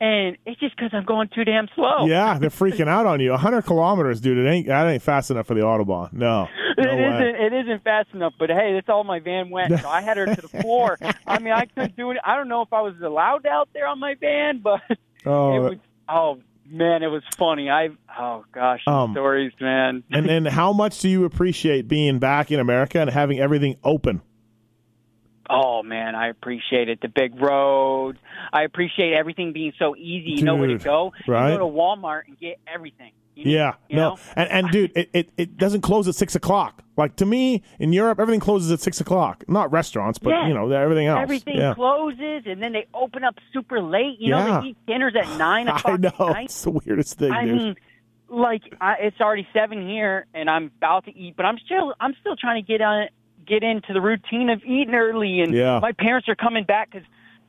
and it's just because I'm going too damn slow. Yeah, they're freaking out on you. 100 kilometers, dude. It ain't that ain't fast enough for the autobahn. No. It no way. not It isn't fast enough, but hey, that's all my van went. So I had her to the floor. I mean, I couldn't do it. I don't know if I was allowed out there on my van, but Oh, was. Oh man, it was funny. I. Oh gosh, Um, stories, man. and then how much do you appreciate being back in America and having everything open? Oh man, I appreciate it. The big roads. I appreciate everything being so easy. You know where to go. right? You go to Walmart and get everything. Yeah, you no, know? and and dude, it, it, it doesn't close at six o'clock. Like to me, in Europe, everything closes at six o'clock. Not restaurants, but Yeah. you know everything else. Everything yeah. closes, and then they open up super late. You know, they eat dinners at nine o'clock I know at night. it's the weirdest thing, I dude. mean, like I, it's already seven here, and I'm about to eat, but I'm still I'm still trying to get on get into the routine of eating early. And Yeah. my parents are coming back because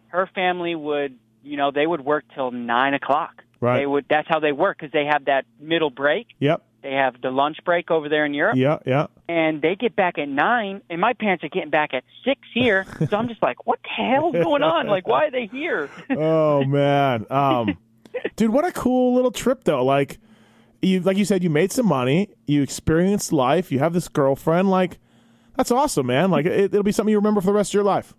her family would, you know, they would work till nine o'clock. Right. They would. That's how they work because they have that middle break. yep, They have the lunch break over there in Europe, yeah, yeah. and they get back at nine. And my parents are getting back at six here. so I'm just like, what the hell's going on? Like, why are they here? oh man, um, dude, what a cool little trip though. Like you, like you said, you made some money, you experienced life, you have this girlfriend. Like that's awesome, man. Like it, it'll be something you remember for the rest of your life.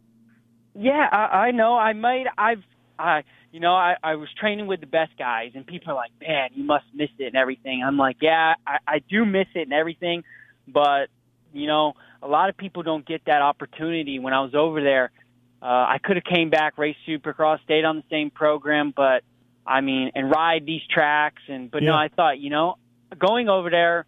Yeah, I, I know. I might. I've. I. You know, I, I was training with the best guys, and people are like, "Man, you must miss it and everything." I'm like, "Yeah, I, I do miss it and everything," but you know, a lot of people don't get that opportunity. When I was over there, uh, I could have came back, raced Supercross, stayed on the same program, but I mean, and ride these tracks, and but no, I thought, you know, going over there,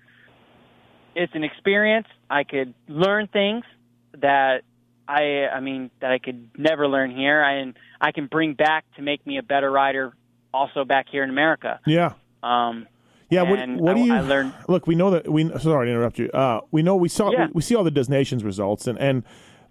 it's an experience. I could learn things that I I mean that I could never learn here, I, and I can bring back to make me a better rider, also back here in America. Yeah. Um, Yeah, what, what do you I learned- Look, we know that we sorry to interrupt you. Uh, we know we saw Yeah. we, we see all the Nations results, and and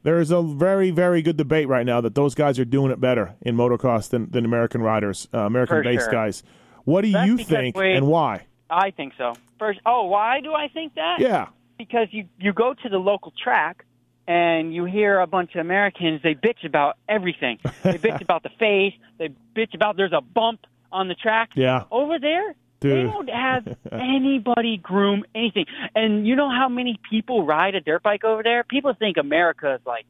there is a very very good debate right now that those guys are doing it better in motocross than than American riders, uh, American based sure. guys. What do That's you think, we- and why? I think so. First, oh, why do I think that? Yeah, because you you go to the local track and you hear a bunch of Americans they bitch about everything. They bitch about the face. They bitch about there's a bump on the track. yeah, Over there, they don't have anybody groom anything. And you know how many people ride a dirt bike over there? People think America is like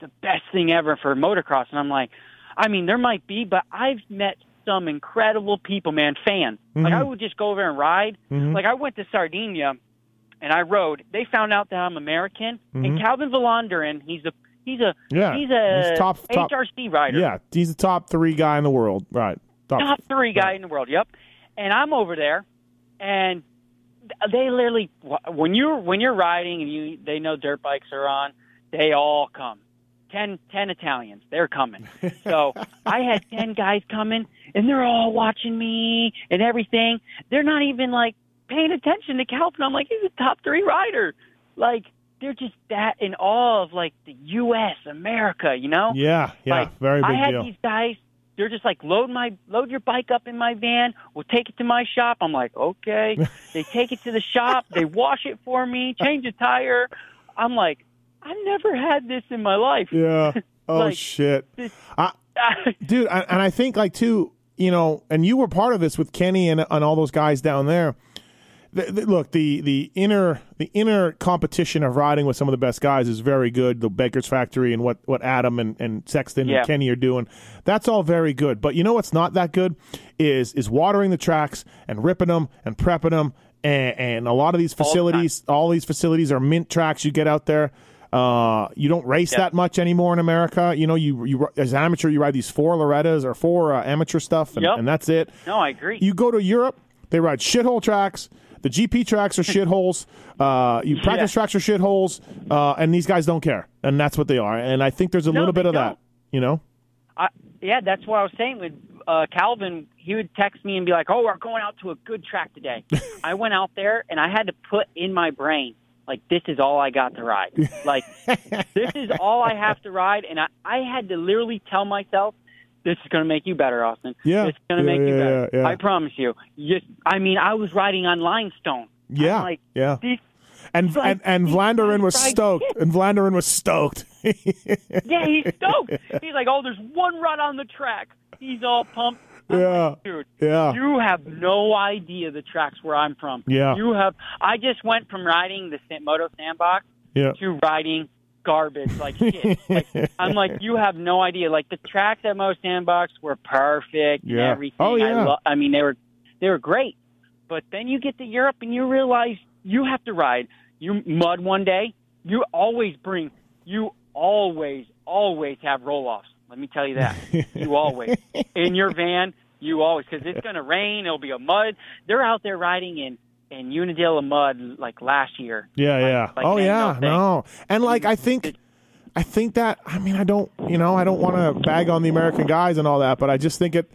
the best thing ever for motocross, and I'm like, I mean, there might be, but I've met some incredible people, man, fans. Like I would just go over and ride. Mhm. Like I went to Sardinia and I rode. They found out that I'm American, Mhm. and Calvin Vlaanderen, he's a he's a Yeah, he's a he's top- top- HRC rider, yeah. He's the top three guy in the world, right? Top, top three guy in the world. Yep. And I'm over there, and they literally when you're when you're riding and you they know dirt bikes are on, they all come. Ten, ten Italians, they're coming. So I had ten guys coming, and they're all watching me and everything. They're not even like paying attention to Calvin. I'm like, he's a top three rider. Like they're just that in awe of like the U.S. America, you know? Yeah, yeah, Like, very big deal. I had deal. these guys. They're just like load my load your bike up in my van. We'll take it to my shop. I'm like, okay. they take it to the shop. They wash it for me. Change the tire. I'm like, I've never had this in my life. yeah. Oh Like, shit. this- I, dude I, and i think like too you know and you were part of this with kenny and, and all those guys down there the, the, look the the inner the inner competition of riding with some of the best guys is very good the baker's factory and what what adam and, and sexton Yeah. and kenny are doing that's all very good but you know what's not that good is is watering the tracks and ripping them and prepping them and, and a lot of these the time. facilities all these facilities are mint tracks you get out there uh, you don't race Yeah. that much anymore in America. You know, you you as an amateur, you ride these four Lorettas or four uh, amateur stuff, and, Yep. and that's it. No, I agree. You go to Europe, they ride shithole tracks. The GP tracks are shitholes. Uh, you practice Yeah. tracks are shitholes, uh, and these guys don't care, and that's what they are. And I think there's a No, little bit of that. don't. You know, I, yeah, that's what I was saying with uh, Calvin. He would text me and be like, "Oh, we're going out to a good track today." I went out there and I had to put in my brain like this is all I got to ride. Like this is all I have to ride, and I, I had to literally tell myself, "This is going to make you better, Austin. Yeah. it's going to Yeah, make you better. yeah, yeah. I promise you." Just, I mean, I was riding on limestone. Yeah, like yeah. these, And like, and and Vlaanderen was stoked. And Vlaanderen was stoked. yeah, he's stoked. He's like, "Oh, there's one rut on the track." He's all pumped. I'm Yeah. dude. yeah. You have no idea the tracks where I'm from. Yeah. You have. I just went from riding the Moto Sandbox Yeah. to riding garbage like shit. like, I'm like, you have no idea. Like the tracks at Moto Sandbox were perfect and Yeah. everything. Oh, yeah. I, lo- I mean, they were they were great. But then you get to Europe and you realize you have to ride. You mud one day. You always bring. You always always have roll offs. Let me tell you that. you always in your van. You always because it's going to rain. It'll be a mud. They're out there riding in in Unadilla mud like last year. Yeah, yeah. like, oh yeah, no And like I think I think that I mean I don't you know, I don't want to bag on the American guys and all that, but I just think it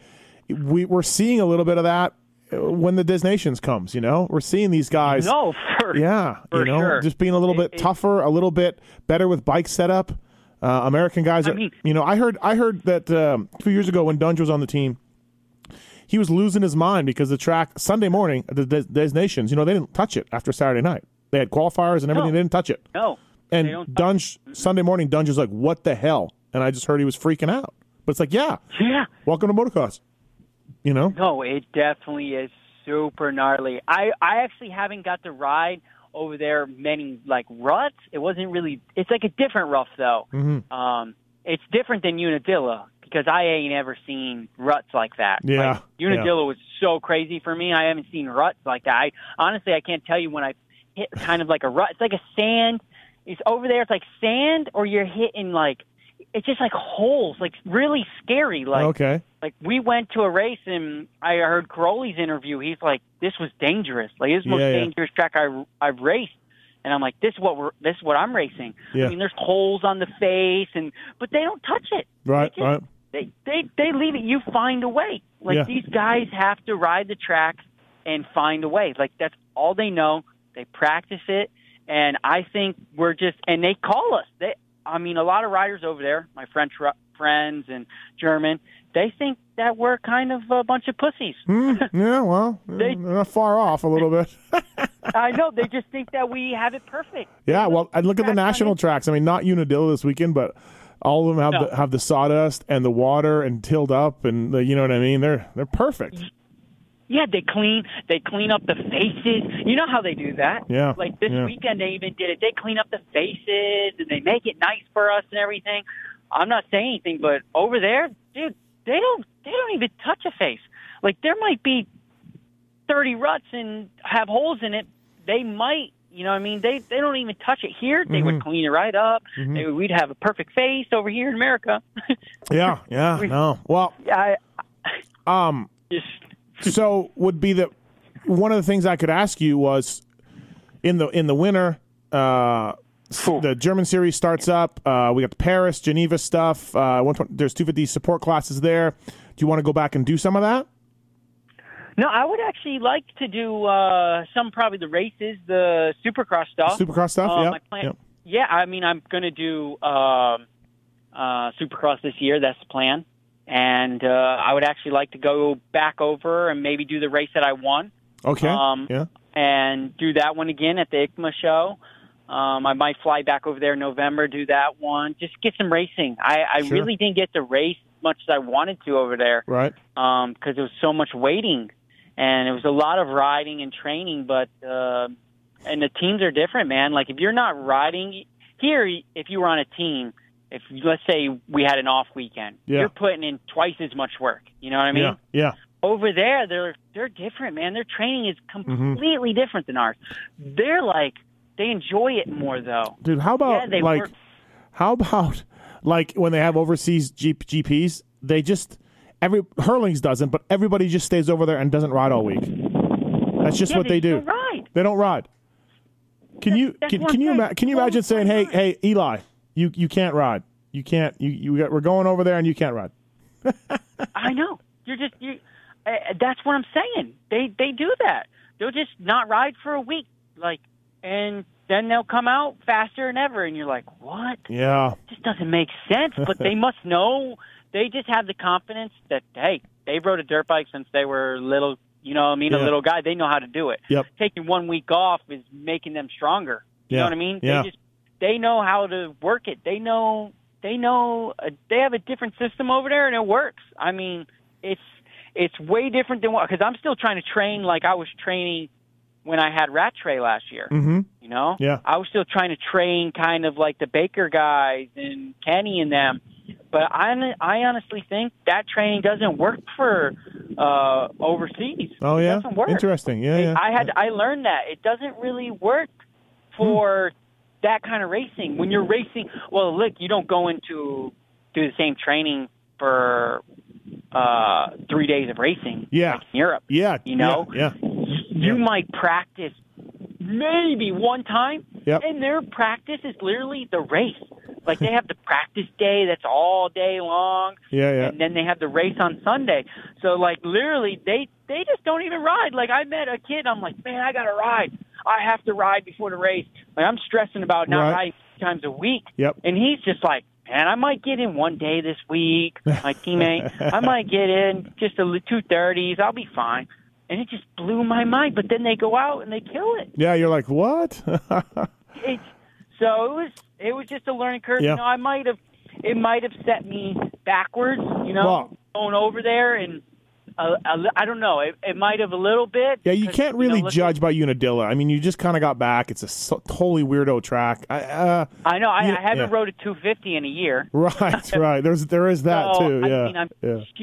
we we're seeing a little bit of that uh, when the Des Nations comes, you know? We're seeing these guys No, for Yeah, for you know, sure. just being a little bit it- tougher, a little bit better with bike setup. Uh, American guys, I are, mean- you know, I heard, I heard that um, a few years ago when Dunge was on the team, he was losing his mind because the track Sunday morning, the Des, Des Nations, you know, they didn't touch it after Saturday night. They had qualifiers and everything. No. They didn't touch it. no. And Dunge Sunday morning, Dunge was like, "What the hell?" And I just heard he was freaking out. But it's like, yeah, Yeah. welcome to motocross. You know, No, it definitely is super gnarly. I I actually haven't got to ride over there many like ruts. It wasn't really. It's like a different rough though. Mm-hmm. Um, it's different than Unadilla because I ain't ever seen ruts like that. Yeah, like, Unadilla was so crazy for me. I haven't seen ruts like that. I honestly I can't tell you when I hit kind of like a rut. It's like a sand. It's over there. It's like sand, or you're hitting like. It's just like holes, like really scary. Like okay, like we went to a race and I heard Crowley's interview. He's like, "This was dangerous. Like this is the most Yeah, yeah. dangerous track I I've raced." And I'm like, "This is what we're this is what I'm racing." Yeah. I mean, there's holes on the face, and but they don't touch it. right, just- right, They they they leave it. You find a way. Like Yeah. these guys have to ride the track and find a way. Like that's all they know. They practice it, and I think we're just and they call us. They I mean, a lot of riders over there, my French ri- friends and German, they think that we're kind of a bunch of pussies. Hmm, yeah. Well, They- they're not far off a little bit. I know they just think that we have it perfect. Yeah, well, and look at the national tracks. I mean, not Unadilla this weekend, but all of them have No. the, have the sawdust and the water and tilled up, and the, you know what I mean. They're they're perfect. Yeah, they clean they clean up the faces. You know how they do that? Yeah, Like this yeah. weekend they even did it. They clean up the faces and they make it nice for us and everything. I'm not saying anything, but over there, dude, they don't they don't even touch a face. Like there might be thirty ruts and have holes in it. They might you know what I mean? They they don't even touch it here. They Mm-hmm. would clean it right up. They, we'd have a perfect face over here in America. Yeah, yeah. No, well, I um, just so would be the one of the things I could ask you was in the in the winter. Uh, the German series starts up. Uh, we got the Paris, Geneva stuff. Uh, 120 there's 250 support classes there. Do you want to go back and do some of that? No, I would actually like to do uh, some probably the races, the Supercross stuff. Supercross stuff? Uh, yeah. plan- Yep. Yeah, I mean, I'm going to do um, uh, Supercross this year. That's the plan, and uh, I would actually like to go back over and maybe do the race that I won, Okay. Um, yeah. and do that one again at the EICMA show. Um, I might fly back over there in November, do that one, just get some racing. I, I Sure. really didn't get to race as much as I wanted to over there Right. because um, it was so much waiting and it was a lot of riding and training. But uh, and the teams are different, man. Like if you're not riding here, if you were on a team, if let's say we had an off weekend, Yeah. you're putting in twice as much work. You know what I mean? yeah. Yeah. Over there, they're they're different, man. Their training is Mm-hmm. completely different than ours. They're like they enjoy it more though. Dude, how about Yeah, they like work- how about like when they have overseas G- GPs, they just every Herlings doesn't, but everybody just stays over there and doesn't ride all week. That's just Yeah, what they, do. don't ride. They don't ride. Can you that's can, can you ima- can you imagine saying, "Hey, hey, Eli, you you can't ride. You can't. You you got, we're going over there and you can't ride." I know. You're just you. Uh, that's what I'm saying. They they do that. They'll just not ride for a week, like, and then they'll come out faster than ever, and you're like, what? Yeah. This doesn't make sense. But they must know. They just have the confidence that hey, they rode a dirt bike since they were little. You know, what I mean, Yeah. a little guy. They know how to do it. Yep. Taking one week off is making them stronger. You Yeah. know what I mean? Yeah. They just they know how to work it. They know they know uh, they have a different system over there, and it works. I mean, it's it's way different than what because I'm still trying to train like I was training when I had Rattray last year. Mm-hmm. You know, Yeah. I was still trying to train kind of like the Baker guys and Kenny and them. But I, I honestly think that training doesn't work for uh, overseas. Oh It yeah. doesn't work. Interesting. Yeah. yeah. I had I learned that it doesn't really work for that kind of racing. When you're racing, well, look, you don't go into do the same training for uh, three days of racing. Yeah. like in Europe. yeah. you know? Yeah. You might practice maybe one time, Yep. and their practice is literally the race. Like they have the practice day that's all day long, Yeah. Yeah. and then they have the race on Sunday. So like literally, they they just don't even ride. Like I met a kid, I'm like, man, I gotta ride. I have to ride before the race. Like I'm stressing about not Right. riding three times a week, Yep. and he's just like, man, I might get in one day this week. My teammate, I might get in just a two thirties. I'll be fine. And it just blew my mind. But then they go out and they kill it. Yeah. You're like what? It's so it was it was just a learning curve. Yeah. You know, I might have it might have set me backwards. You know, going over there and uh, I don't know. It, it might have a little bit. Yeah, you can't know, really look judge by Unadilla. I mean, you just kind of got back. It's a so, totally weirdo track. I, uh, I know. I, you- I haven't yeah. rode a 250 in a year. right, right. There's there is that so, too. I Yeah, mean, I'm yeah. just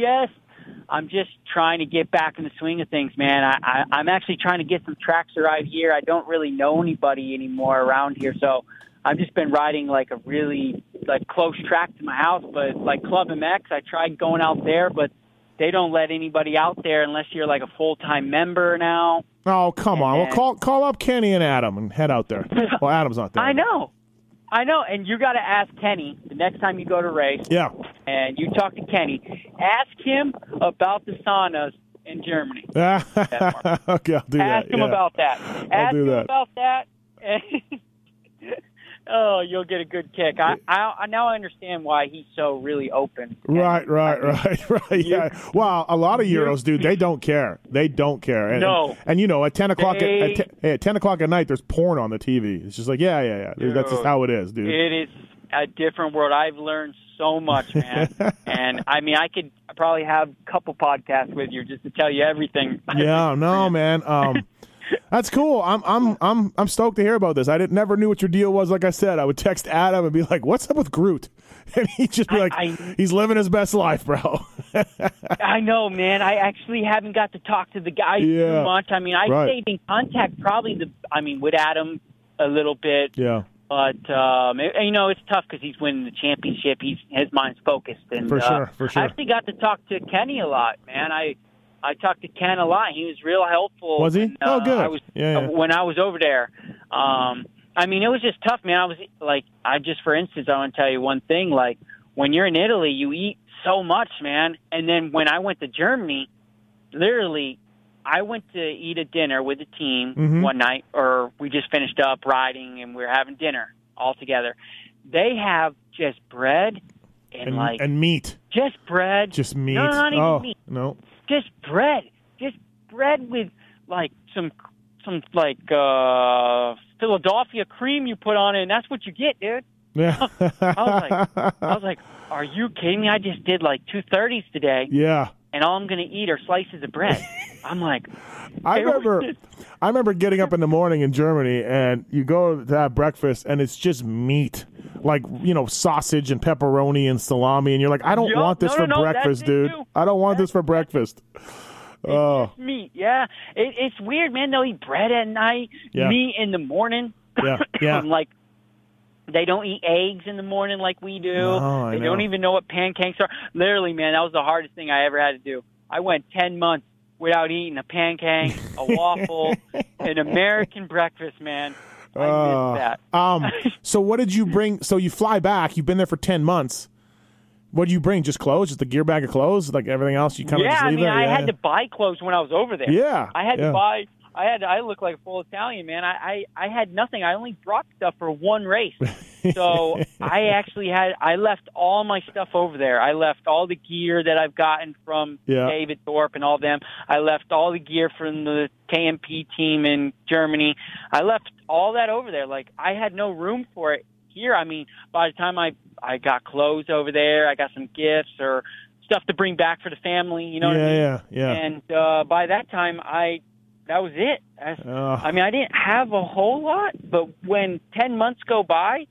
I'm just trying to get back in the swing of things, man. I, I I'm actually trying to get some tracks to ride here. I don't really know anybody anymore around here, so I've just been riding like a really like close track to my house. But like Club MX, I tried going out there, but they don't let anybody out there unless you're like a full time member now. Oh, come on. Well, And- call call up Kenny and Adam and head out there. Well, Adam's not there. I know. I know, and you got to ask Kenny the next time you go to race, Yeah. and you talk to Kenny. Ask him about the saunas in Germany. okay, I'll do Ask that. him yeah. about that. Ask do him that. about that. Oh, you'll get a good kick. I, I I now understand why he's so really open. Right, right, I right, right. Yeah. Well, a lot of Euros, dude, they don't care. They don't care. And, No. And, you know, at ten o'clock They- at, at, te- hey, at ten o'clock at night, there's porn on the TV. It's just like, yeah, yeah, yeah. Dude, That's just how it is, dude. It is a different world. I've learned so much, man. and I mean, I could probably have a couple podcasts with you just to tell you everything. yeah, no, man. Um, that's cool. I'm, I'm, I'm, I'm stoked to hear about this. I didn't never knew what your deal was. Like I said, I would text Adam and be like, "What's up with Groot?" And he'd just be I- like, I- "He's living his best life, bro." I know, man. I actually haven't got to talk to the guy Yeah. too much. I mean, I Right. stayed in contact probably the. I mean, with Adam a little bit, yeah, but um, it- you know, it's tough because he's winning the championship. He's his mind's focused, and For uh, sure, for sure. I actually got to talk to Kenny a lot, man. I I talked to Ken a lot. He was real helpful. Was he? when, Oh, uh, good. I was Yeah, yeah. when I was over there. Um, I mean, it was just tough, man. I was like, I just, for instance, I want to tell you one thing. Like, when you're in Italy, you eat so much, man. And then when I went to Germany, literally, I went to eat a dinner with the team Mhm. one night, or we just finished up riding and we were having dinner all together. They have just bread and, and, like and meat, just bread, just meat. No, not even oh meat. no, just bread, just bread with like some some like uh Philadelphia cream you put on it, and that's what you get, dude. yeah. I was like, I was like, are you kidding me? I just did like two thirties today, yeah. and all I'm gonna eat are slices of bread. I'm like, I remember, I remember getting up in the morning in Germany, and you go to have breakfast, and it's just meat, like you know, sausage and pepperoni and salami, and you're like, I don't Yup. want this No, for no, no, breakfast, dude. too. I don't want this for breakfast. Oh, meat, yeah. It, it's weird, man. They'll eat bread at night, Yeah. meat in the morning. Yeah, yeah. like they don't eat eggs in the morning like we do. No, they know. don't even know what pancakes are. Literally, man, that was the hardest thing I ever had to do. I went ten months without eating a pancake, a waffle, an American breakfast, man. I Uh, missed that. um. So what did you bring? So you fly back. You've been there for ten months. What did you bring? Just clothes? Just a gear bag of clothes? Like everything else? You kind of yeah, just I mean, there? I yeah, had yeah. to buy clothes when I was over there. Yeah, I had yeah. to buy. I had I look like a full Italian man. I, I I had nothing. I only brought stuff for one race. So I actually had I left all my stuff over there. I left all the gear that I've gotten from Yeah. David Thorpe and all them. I left all the gear from the KMP team in Germany. I left all that over there. Like I had no room for it here. I mean, by the time I I got clothes over there, I got some gifts or stuff to bring back for the family. You know yeah, what I mean? yeah, yeah. And uh, by that time, I that was it. That's-. I mean, I didn't have a whole lot, but when ten months go by,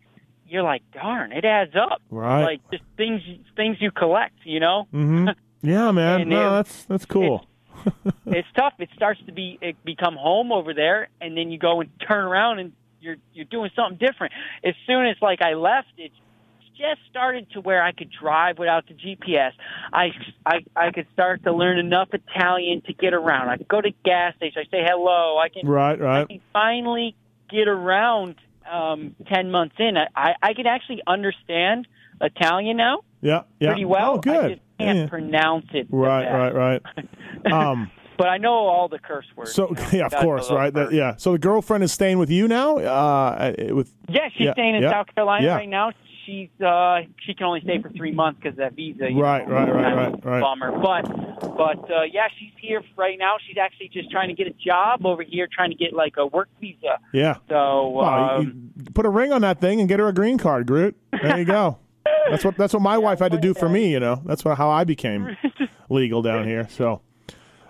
you're like, darn, it adds up. Right. Like just things things you collect. You know, hmm Yeah, man. No, it- that's that's cool. it's tough. It starts to be it become home over there, and then you go and turn around and you're you're doing something different. As soon as like I left, it just started to where I could drive without the GPS. I I I could start to learn enough Italian to get around. I could go to gas station. I say hello. I can right, right. I right. can finally get around. Um, ten months in, I I, can actually understand Italian now Yeah, yeah. pretty well. Oh, good. I just can't Yeah. pronounce it. the Right, right, right. Um, But I know all the curse words. so yeah, of course, right? That, yeah. So the girlfriend is staying with you now. Uh, with Yeah, she's Yeah, staying in yeah, South Carolina yeah. right now. She's uh she can only stay for three months because that visa. you Right, know, right, right, right, right. Bummer, but but uh, yeah, she's here right now. She's actually just trying to get a job over here, trying to get like a work visa. yeah. So um, put a ring on that thing and get her a green card, Groot. There you go. That's what that's what my wife had to do for me. You know, that's what, how I became legal down here. So,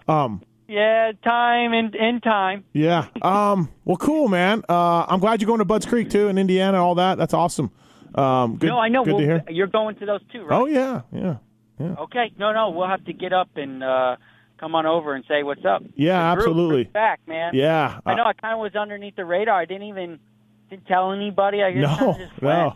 um, yeah, time and in time. yeah. Um, well, cool, man. Uh, I'm glad you're going to Budds Creek too in Indiana. All that. That's awesome. Um, good. no, I know. Good Well, to hear. You're going to those too, right? Oh yeah, yeah, Okay. No, no, we'll have to get up and uh come on over and say what's up. yeah. The Absolutely. back, man. Yeah. I know Uh, I kind of was underneath the radar. I didn't even didn't tell anybody. I just no, just no.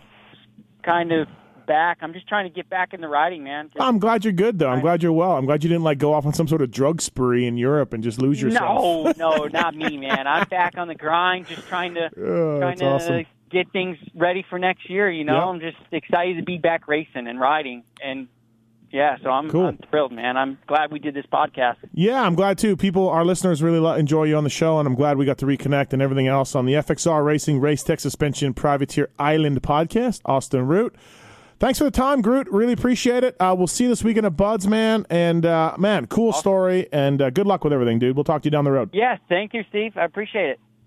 kind of back. I'm just trying to get back in the riding, man. Just- I'm glad you're good though. I'm glad you're well. I'm glad you didn't like go off on some sort of drug spree in Europe and just lose yourself. no, no, not me, man. I'm back on the grind, just trying to Oh, trying that's to awesome. Get things ready for next year. You know, Yep. I'm just excited to be back racing and riding, and yeah, so I'm, Cool. I'm thrilled, man. I'm glad we did this podcast. Yeah, I'm glad too. People, our listeners really enjoy you on the show, and I'm glad we got to reconnect and everything else on the FXR Racing Race Tech Suspension Privateer Island podcast. Austin Root. Thanks for the time, Groot. Really appreciate it. Uh, we'll see you this weekend at Budds, man. And uh, man, cool story. And uh, good luck with everything, dude. We'll talk to you down the road. Yeah, thank you, Steve. I appreciate it.